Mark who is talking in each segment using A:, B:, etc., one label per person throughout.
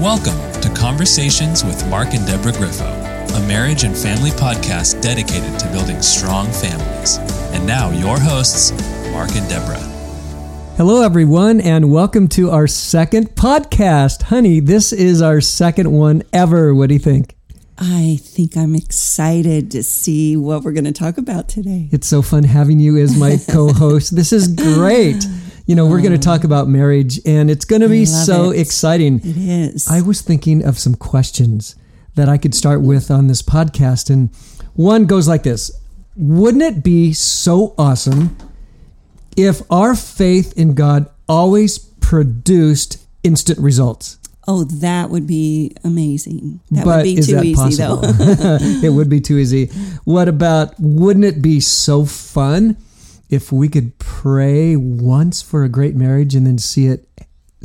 A: Welcome to Conversations with Mark and Deborah Griffo, a marriage and family podcast dedicated to building strong families. And now, your hosts, Mark and Deborah.
B: Hello, everyone, and welcome to our second podcast. Honey, this is our second one ever. What do you think?
C: I think I'm excited to see what we're going to talk about today.
B: It's so fun having you as my co host. this is great. You know, we're going to mm. talk about marriage, and it's going to be so
C: it.
B: exciting.
C: It is.
B: I was thinking of some questions that I could start with on this podcast, and one goes like this Wouldn't it be so awesome if our faith in God always produced instant results?
C: oh, that would be amazing. That
B: but
C: would be
B: is
C: too
B: that
C: easy,
B: possible?
C: though.
B: it would be too easy. What about, wouldn't it be so fun if we could pray once for a great marriage and then see it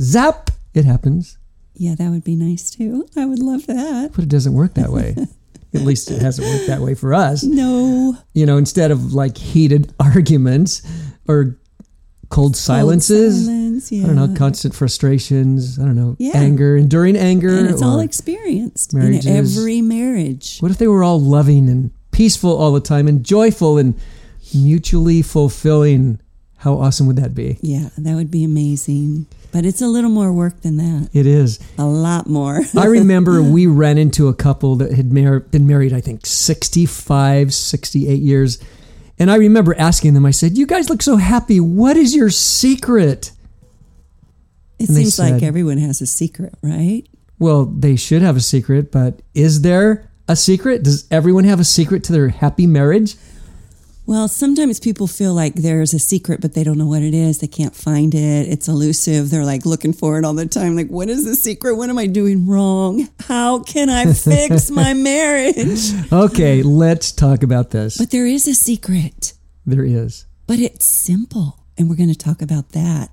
B: zap, it happens?
C: yeah, that would be nice too. I would love that.
B: But it doesn't work that way. At least it hasn't worked that way for us.
C: No.
B: You know, instead of like heated arguments or cold silences,
C: silence,
B: I don't know, constant frustrations, I don't know,
C: Yeah.
B: anger, enduring anger.
C: And it's all experienced
B: marriages.
C: in every marriage.
B: What if they were all loving and peaceful all the time and joyful and mutually fulfilling? How awesome would that be?
C: Yeah, that would be amazing. But it's a little more work than that.
B: It is.
C: A lot more.
B: I remember we ran into a couple that had mar- been married, I think, 65, 68 years. And I remember asking them, I said, You guys look so happy. What is your secret?
C: It
B: And
C: seems like everyone has a secret, right?
B: Well, they should have a secret, but is there a secret? Does everyone have a secret to their happy marriage?
C: Well, sometimes people feel like there's a secret, but they don't know what it is. They can't find it. It's elusive. They're like looking for it all the time. Like, what is the secret? What am I doing wrong? How can I fix my marriage?
B: Okay, let's talk about this.
C: But there is a secret,
B: There is.
C: but it's simple. And we're going to talk about that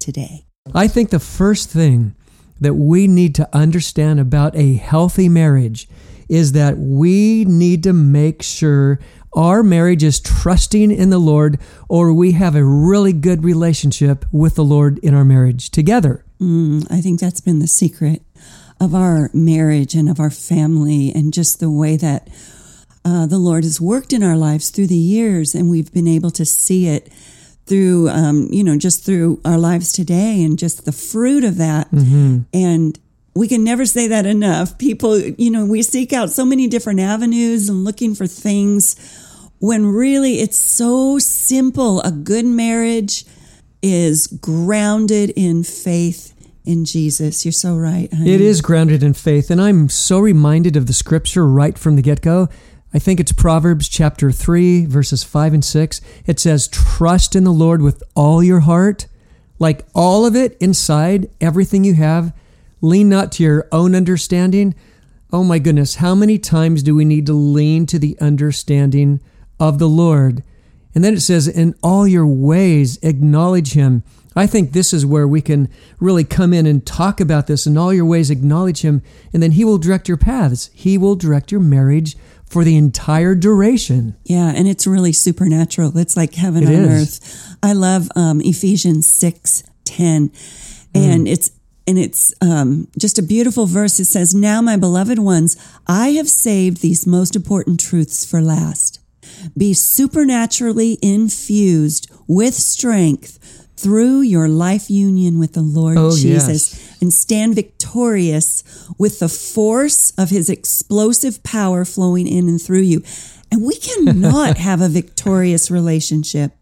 C: today.
B: I think the first thing that we need to understand about a healthy marriage is that we need to make sure our marriage is trusting in the Lord or we have a really good relationship with the Lord in our marriage together.
C: Mm, I think that's been the secret of our marriage and of our family, and just the way that uh, the Lord has worked in our lives through the years, and we've been able to see it through, um, you know, just through our lives today, and just the fruit of that. And we can never say that enough. People, you know, we seek out so many different avenues and looking for things when really it's so simple. A good marriage is grounded in faith in Jesus. You're so right. Honey.
B: It is grounded in faith, and I'm so reminded of the scripture right from the get go. I think it's Proverbs chapter 3, verses 5 and 6. It says, Trust in the Lord with all your heart, like all of it inside, everything you have. Lean not to your own understanding. Oh my goodness, how many times do we need to lean to the understanding of the Lord? And then it says, In all your ways, acknowledge him. I think this is where we can really come in and talk about this. In all your ways, acknowledge him, and then he will direct your paths. He will direct your marriage for the entire duration.
C: Yeah, and it's really supernatural. It's like heaven
B: It
C: on
B: is.
C: earth. I love um, Ephesians six ten, and it's and it's um, just a beautiful verse. It says, "Now, my beloved ones, I have saved these most important truths for last. Be supernaturally infused with strength." Through your life union with the Lord
B: Oh,
C: Jesus,
B: yes.
C: and stand victorious with the force of his explosive power flowing in and through you. And we cannot have a victorious relationship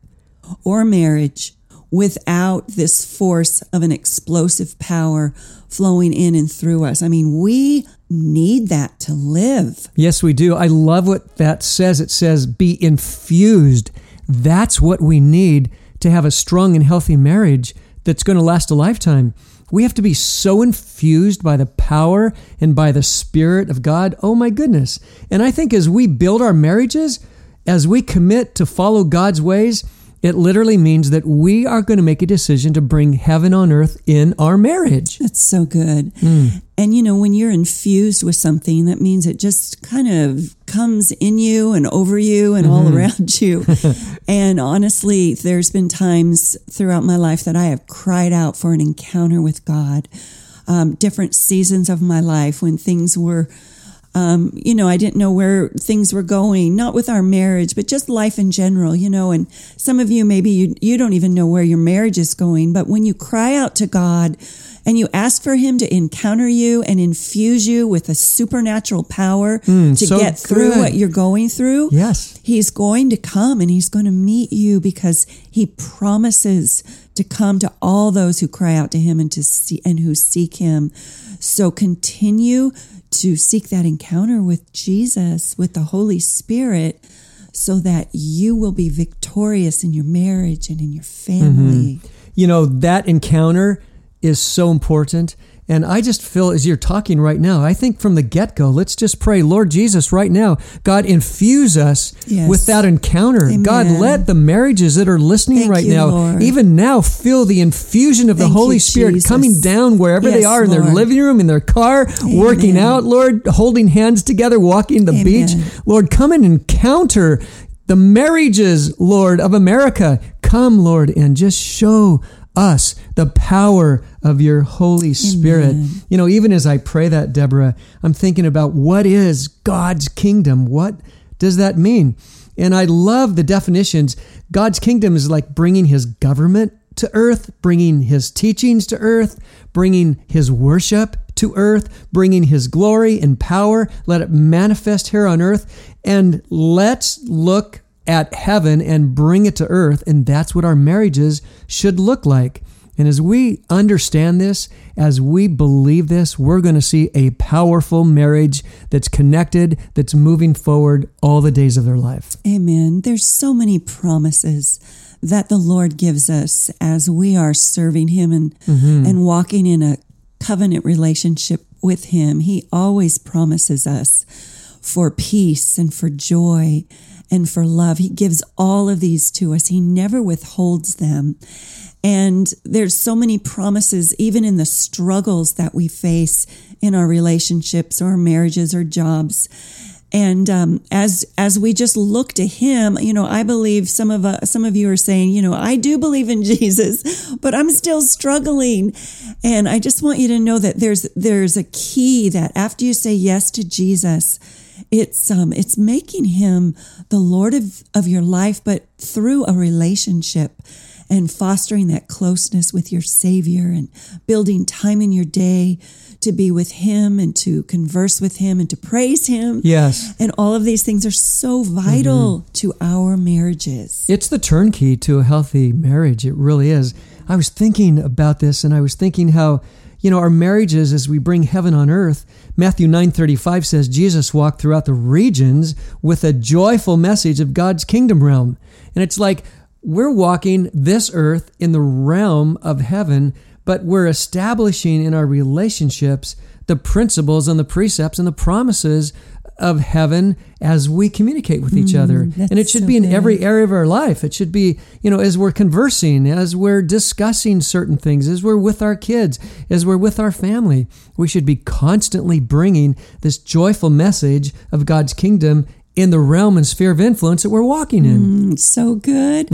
C: or marriage without this force of an explosive power flowing in and through us. I mean, we need that to live.
B: Yes, we do. I love what that says. It says, be infused. That's what we need to have a strong and healthy marriage that's going to last a lifetime. We have to be so infused by the power and by the Spirit of God. Oh my goodness. And I think as we build our marriages, as we commit to follow God's ways, It literally means that we are going to make a decision to bring heaven on earth in our marriage.
C: That's so good.
B: Hmm.
C: And you know, when you're infused with something, that means it just kind of comes in you and over you and all
B: Mm-hmm.
C: around you. and honestly, there's been times throughout my life that I have cried out for an encounter with God. um, different seasons of my life when things were um, you know, I didn't know where things were going, not with our marriage, but just life in general, you know. And some of you, maybe you, you don't even know where your marriage is going, but when you cry out to God and you ask for Him to encounter you and infuse you with a supernatural power
B: Mm,
C: to
B: so
C: get through
B: good.
C: what you're going through,
B: Yes.
C: He's going to come and He's going to meet you because He promises to come to all those who cry out to Him and to see and who seek Him. So continue to seek that encounter with Jesus, with the Holy Spirit, so that you will be victorious in your marriage and in your mm-hmm. family.
B: You know, that encounter is so important. And I just feel as you're talking right now, I think from the get go, let's just pray, Lord Jesus, right now, God, infuse us
C: Yes.
B: with that encounter.
C: Amen.
B: God, let the marriages that are listening
C: Thank
B: right
C: you,
B: now,
C: Lord.
B: even now, feel the infusion of the
C: Thank you,
B: Holy Spirit
C: Jesus.
B: coming down wherever they are in their living room, in their car, working out, Lord, holding hands together, walking the
C: Amen.
B: beach. Lord, come and encounter the marriages, Lord, of America. Come, Lord, and just show us the power of your Holy Spirit. You know, even as I pray that, Deborah, I'm thinking about what is God's kingdom? What does that mean? And I love the definitions. God's kingdom is like bringing his government to earth, bringing his teachings to earth, bringing his worship to earth, bringing his glory and power. Let it manifest here on earth. And let's look at heaven and bring it to earth. And that's what our marriages should look like. And as we understand this, as we believe this, we're going to see a powerful marriage that's connected, that's moving forward all the days of their life.
C: Amen. There's so many promises that the Lord gives us as we are serving Him and mm-hmm. and walking in a covenant relationship with Him. He always promises us for peace and for joy and for love. He gives all of these to us. He never withholds them. And there's so many promises, even in the struggles that we face in our relationships or marriages or jobs. And um, as as we just look to Him, you know, I believe some of uh, some of you are saying, you know, I do believe in Jesus, but I'm still struggling. And I just want you to know that there's there's a key that after you say yes to Jesus, it's um it's making Him the Lord of of your life, but through a relationship and fostering that closeness with your Savior and building time in your day to be with Him and to converse with Him and to praise Him.
B: Yes.
C: And all of these things are so vital to our marriages.
B: It's the turnkey to a healthy marriage. It really is. I was thinking about this and I was thinking how, you know, our marriages as we bring heaven on earth, Matthew 9:35 says Jesus walked throughout the regions with a joyful message of God's kingdom realm. And it's like we're walking this earth in the realm of heaven, but we're establishing in our relationships the principles and the precepts and the promises of heaven as we communicate with each mm,
C: other.
B: And it should
C: so
B: be in
C: good.
B: every area of our life. It should be, you know, as we're conversing, as we're discussing certain things, as we're with our kids, as we're with our family, we should be constantly bringing this joyful message of God's kingdom in the realm and sphere of influence that we're walking in.
C: It's so good.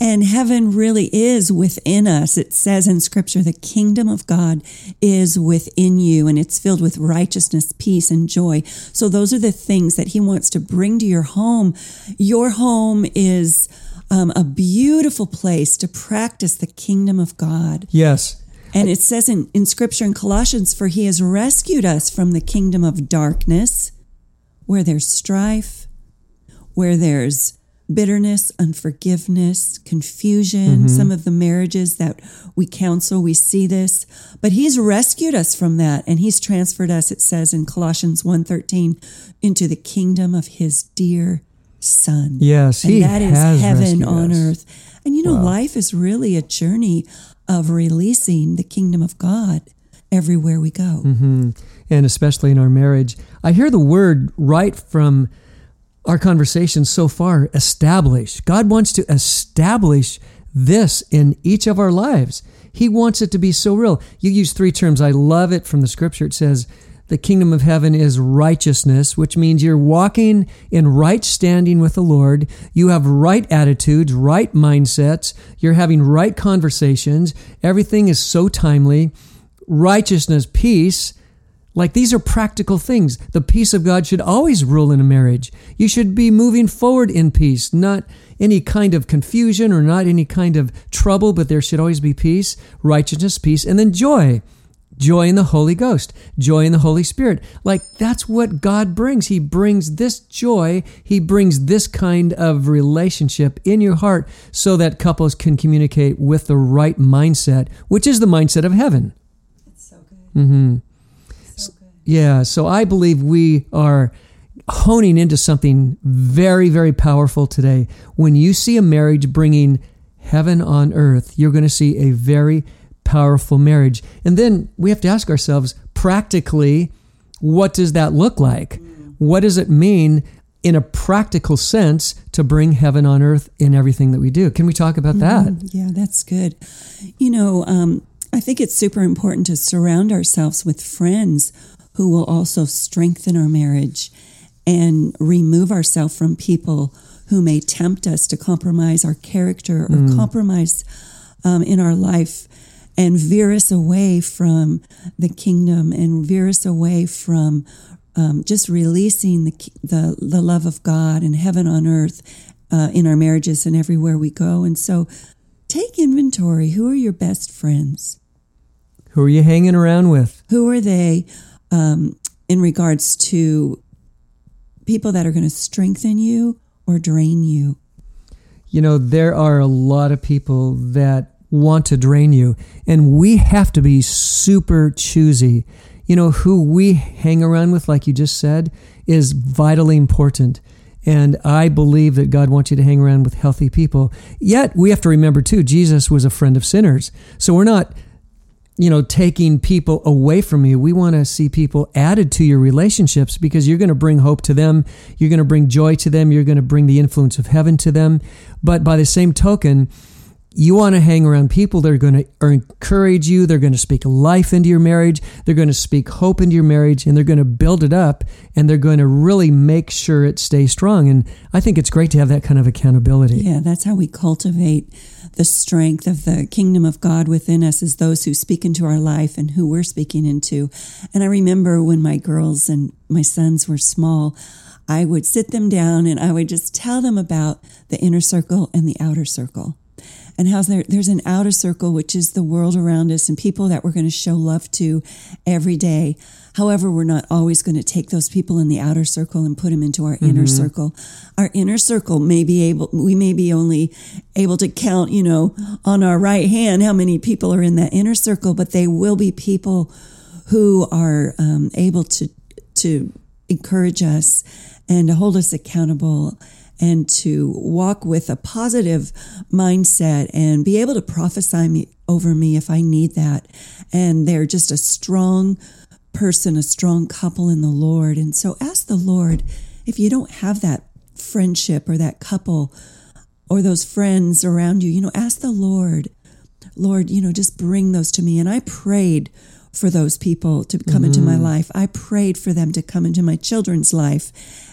C: And heaven really is within us. It says in scripture, the kingdom of God is within you and it's filled with righteousness, peace, and joy. So those are the things that he wants to bring to your home. Your home is um, a beautiful place to practice the kingdom of God.
B: Yes.
C: And it says in, in scripture in Colossians, for he has rescued us from the kingdom of darkness, where there's strife, where there's bitterness, unforgiveness, confusion, mm-hmm. some of the marriages that we counsel, we see this. But he's rescued us from that and he's transferred us, it says in Colossians 1.13, into the kingdom of his dear son.
B: Yes,
C: And
B: he
C: that is heaven on
B: us.
C: earth. And you know, life is really a journey of releasing the kingdom of God everywhere we go. Mm-hmm.
B: and especially in our marriage. I hear the word right from our conversation so far establish. God wants to establish this in each of our lives. He wants it to be so real. You use three terms. I love it from the scripture. It says, the kingdom of heaven is righteousness, which means you're walking in right standing with the Lord. You have right attitudes, right mindsets. You're having right conversations. Everything is so timely righteousness, peace. Like these are practical things. The peace of God should always rule in a marriage. You should be moving forward in peace, not any kind of confusion or not any kind of trouble, but there should always be peace, righteousness, peace, and then joy. Joy in the Holy Ghost, joy in the Holy Spirit. Like that's what God brings. He brings this joy, He brings this kind of relationship in your heart so that couples can communicate with the right mindset, which is the mindset of heaven.
C: It's so good.
B: Mm-hmm. Yeah, so I believe we are honing into something very, very powerful today. When you see a marriage bringing heaven on earth, you're going to see a very powerful marriage. And then we have to ask ourselves practically, what does that look like? What does it mean in a practical sense to bring heaven on earth in everything that we do? Can we talk about that?
C: Mm, yeah, that's good. You know, um, I think it's super important to surround ourselves with friends who will also strengthen our marriage and remove ourselves from people who may tempt us to compromise our character or
B: Mm.
C: compromise um, in our life and veer us away from the kingdom and veer us away from um, just releasing the, the the love of God and heaven on earth uh, in our marriages and everywhere we go. And so, take inventory. Who are your best friends?
B: Who are you hanging around with?
C: Who are they um, in regards to people that are going to strengthen you or drain you?
B: You know, there are a lot of people that want to drain you, and we have to be super choosy. You know, who we hang around with, like you just said, is vitally important. And I believe that God wants you to hang around with healthy people. Yet, we have to remember, too, Jesus was a friend of sinners. So we're not you know, taking people away from you. We want to see people added to your relationships because you're going to bring hope to them. You're going to bring joy to them. You're going to bring the influence of heaven to them. But by the same token, you want to hang around people that are going to encourage you. They're going to speak life into your marriage. They're going to speak hope into your marriage and they're going to build it up and they're going to really make sure it stays strong. And I think it's great to have that kind of accountability.
C: Yeah, that's how we cultivate the strength of the kingdom of God within us as those who speak into our life and who we're speaking into. And I remember when my girls and my sons were small, I would sit them down and I would just tell them about the inner circle and the outer circle. And how there, there's an outer circle, which is the world around us and people that we're going to show love to every day. However, we're not always going to take those people in the outer circle and put them into our inner circle. Our inner circle may be able, we may be only able to count, you know, on our right hand how many people are in that inner circle, but they will be people who are um, able to to encourage us and to hold us accountable and to walk with a positive mindset and be able to prophesy me, over me if I need that. And they're just a strong person, a strong couple in the Lord. And so ask the Lord if you don't have that friendship or that couple or those friends around you, you know, ask the Lord, Lord, you know, just bring those to me. And I prayed for those people to come into my mm. life. I prayed for them to come into my children's life.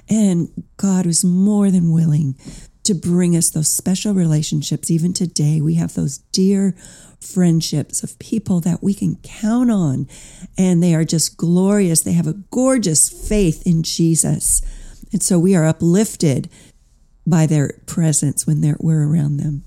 C: And God was more than willing to bring us those special relationships. Even today, we have those dear friendships of people that we can count on. And they are just glorious. They have a gorgeous faith in Jesus. And so we are uplifted by their presence when they're, we're around them.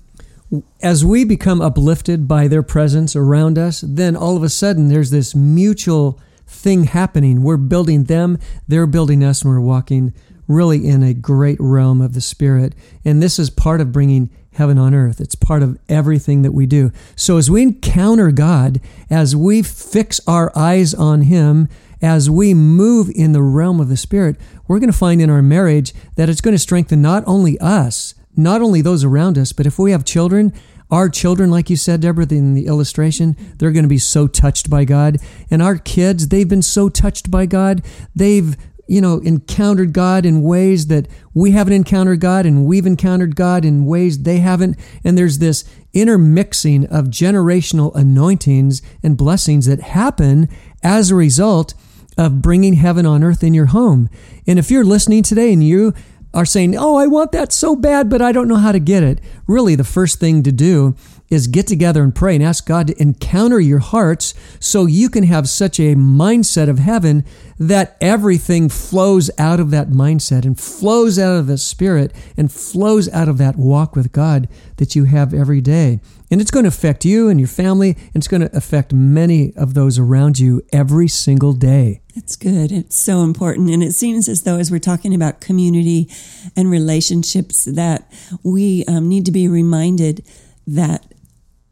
B: As we become uplifted by their presence around us, then all of a sudden there's this mutual thing happening. We're building them, they're building us, and we're walking really in a great realm of the Spirit. And this is part of bringing heaven on earth. It's part of everything that we do. So as we encounter God, as we fix our eyes on Him, as we move in the realm of the Spirit, we're going to find in our marriage that it's going to strengthen not only us, not only those around us, but if we have children, our children, like you said, Deborah, in the illustration, they're going to be so touched by God. And our kids, they've been so touched by God. They've, you know, encountered God in ways that we haven't encountered God, and we've encountered God in ways they haven't. And there's this intermixing of generational anointings and blessings that happen as a result of bringing heaven on earth in your home. And if you're listening today and you are saying, Oh, I want that so bad, but I don't know how to get it. Really, the first thing to do is get together and pray and ask God to encounter your hearts so you can have such a mindset of heaven that everything flows out of that mindset and flows out of the spirit and flows out of that walk with God that you have every day. And it's going to affect you and your family, and it's going to affect many of those around you every single day.
C: That's good. It's so important. And it seems as though, as we're talking about community and relationships, that we um, need to be reminded that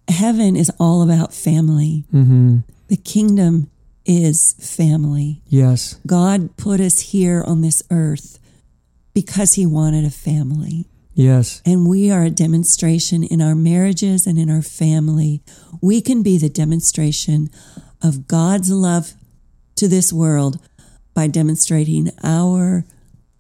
C: heaven is all about family.
B: Mm-hmm.
C: The kingdom is family.
B: Yes.
C: God put us here on this earth because he wanted a family.
B: Yes.
C: And we are a demonstration in our marriages and in our family. We can be the demonstration of God's love to this world by demonstrating our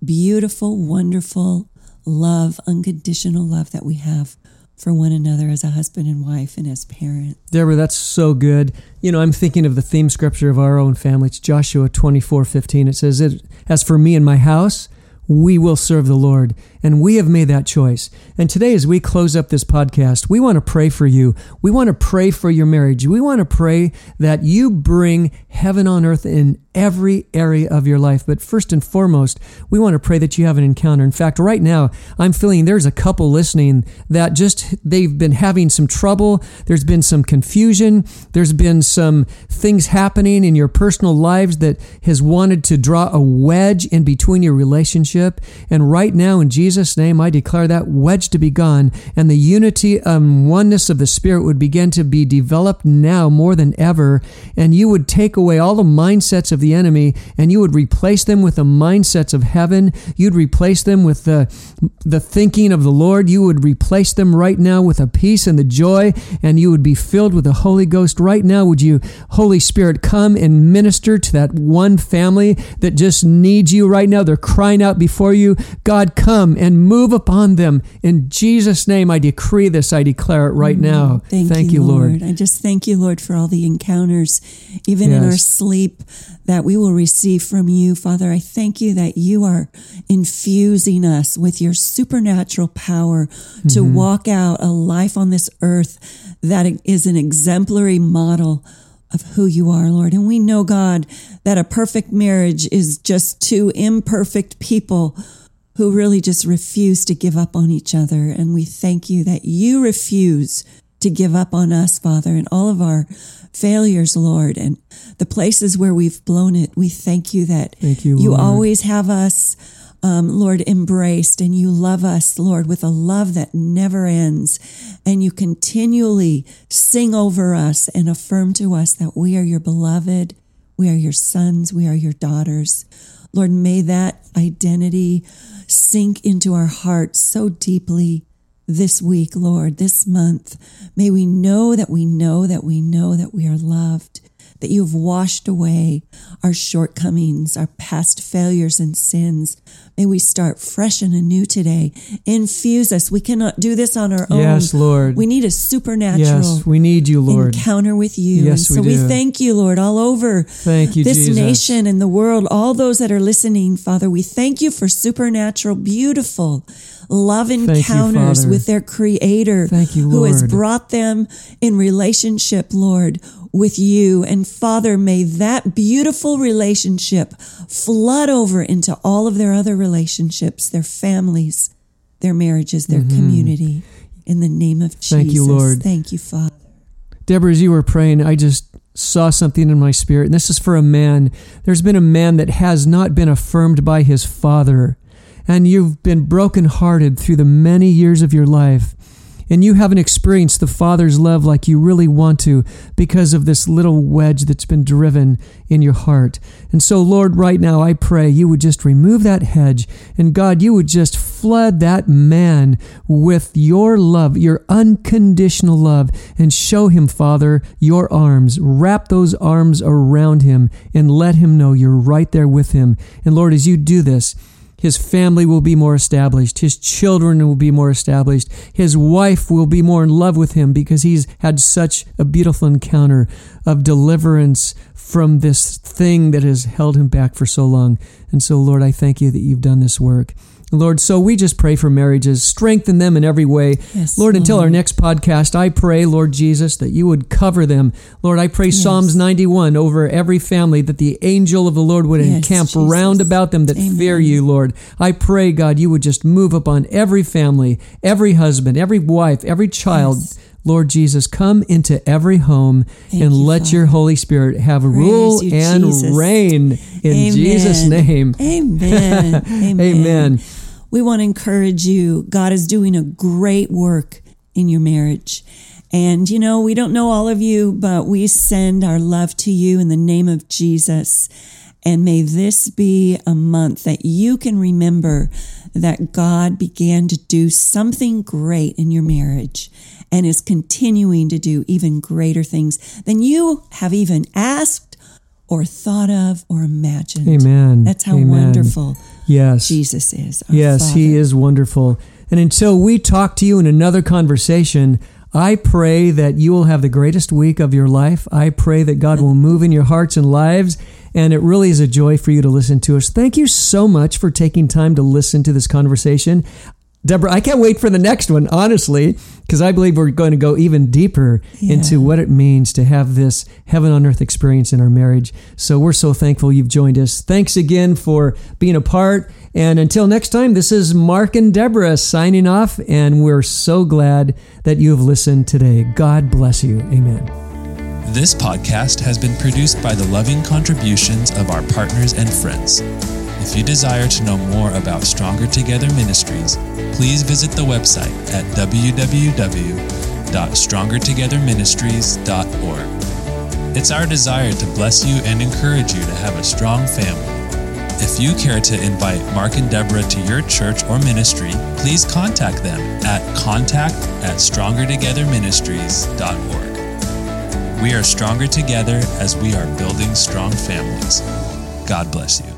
C: beautiful, wonderful love, unconditional love that we have for one another as a husband and wife and as parents.
B: Deborah, that's so good. You know, I'm thinking of the theme scripture of our own family. It's Joshua 24 15. It says, As for me and my house, we will serve the Lord. And we have made that choice. And today, as we close up this podcast, we want to pray for you. We want to pray for your marriage. We want to pray that you bring heaven on earth in every area of your life. But first and foremost, we want to pray that you have an encounter. In fact, right now, I'm feeling there's a couple listening that just they've been having some trouble. There's been some confusion. There's been some things happening in your personal lives that has wanted to draw a wedge in between your relationship. And right now, in Jesus' Jesus' name, I declare that wedge to be gone, and the unity and oneness of the Spirit would begin to be developed now more than ever. And you would take away all the mindsets of the enemy, and you would replace them with the mindsets of heaven. You'd replace them with the, the thinking of the Lord. You would replace them right now with a peace and the joy, and you would be filled with the Holy Ghost. Right now, would you, Holy Spirit, come and minister to that one family that just needs you right now? They're crying out before you. God, come and move upon them. In Jesus' name, I decree this, I declare it right mm, now.
C: Thank, thank you, Lord. Lord. I just thank you, Lord, for all the encounters, even yes. in our sleep, that we will receive from you. Father, I thank you that you are infusing us with your supernatural power mm-hmm. to walk out a life on this earth that is an exemplary model of who you are, Lord. And we know, God, that a perfect marriage is just two imperfect people who really just refuse to give up on each other. And we thank you that you refuse to give up on us, Father, and all of our failures, Lord, and the places where we've blown it. We thank you that
B: thank you,
C: you always have us, um, Lord, embraced, and you love us, Lord, with a love that never ends. And you continually sing over us and affirm to us that we are your beloved, we are your sons, we are your daughters. Lord, may that identity sink into our hearts so deeply this week, Lord, this month. May we know that we know that we know that we are loved that you have washed away our shortcomings, our past failures and sins. May we start fresh and anew today. Infuse us. We cannot do this on our own.
B: Yes, Lord.
C: We need a supernatural
B: yes, we need you, Lord.
C: encounter with you.
B: Yes,
C: and so
B: we,
C: do. we thank you, Lord, all over
B: thank you,
C: this
B: Jesus.
C: nation and the world, all those that are listening, Father. We thank you for supernatural, beautiful love encounters
B: you,
C: with their creator
B: you,
C: who has brought them in relationship, Lord, with you. And Father, may that beautiful relationship flood over into all of their other relationships, their families, their marriages, their mm-hmm. community. In the name of Jesus.
B: Thank you, Lord.
C: Thank you, Father.
B: Deborah, as you were praying, I just saw something in my spirit. And this is for a man. There's been a man that has not been affirmed by his father. And you've been brokenhearted through the many years of your life and you haven't experienced the Father's love like you really want to because of this little wedge that's been driven in your heart. And so, Lord, right now I pray you would just remove that hedge, and God, you would just flood that man with your love, your unconditional love, and show him, Father, your arms. Wrap those arms around him and let him know you're right there with him. And Lord, as you do this, his family will be more established. His children will be more established. His wife will be more in love with him because he's had such a beautiful encounter of deliverance from this thing that has held him back for so long. And so, Lord, I thank you that you've done this work. Lord, so we just pray for marriages, strengthen them in every way.
C: Yes,
B: Lord, until our next podcast, I pray, Lord Jesus, that you would cover them. Lord, I pray Psalms 91 over every family, that the angel of the Lord would
C: Yes,
B: encamp
C: Jesus.
B: round about them that
C: Amen.
B: fear you, Lord. I pray, God, you would just move upon every family, every husband, every wife, every child. Lord Jesus, come into every home
C: Thank
B: and
C: you,
B: let your Holy Spirit have rule
C: you,
B: and
C: Jesus.
B: reign in
C: Amen.
B: Jesus' name.
C: Amen. Amen.
B: Amen.
C: We want to encourage you. God is doing a great work in your marriage. And, you know, we don't know all of you, but we send our love to you in the name of Jesus. And may this be a month that you can remember that God began to do something great in your marriage and is continuing to do even greater things than you have even asked or thought of or imagined.
B: Amen.
C: That's how
B: Amen.
C: wonderful
B: Yes.
C: Jesus is.
B: Yes, He is wonderful. And until we talk to you in another conversation, I pray that you will have the greatest week of your life. I pray that God will move in your hearts and lives. And it really is a joy for you to listen to us. Thank you so much for taking time to listen to this conversation. Deborah, I can't wait for the next one, honestly, because I believe we're going to go even deeper
C: Yeah.
B: into what it means to have this heaven on earth experience in our marriage. So we're so thankful you've joined us. Thanks again for being a part. And until next time, this is Mark and Deborah signing off, and we're so glad that you have listened today. God bless you. Amen.
A: This podcast has been produced by the loving contributions of our partners and friends. If you desire to know more about Stronger Together Ministries, please visit the website at www.strongertogetherministries.org. It's our desire to bless you and encourage you to have a strong family. If you care to invite Mark and Deborah to your church or ministry, please contact them at contact at strongertogetherministries.org. We are stronger together as we are building strong families. God bless you.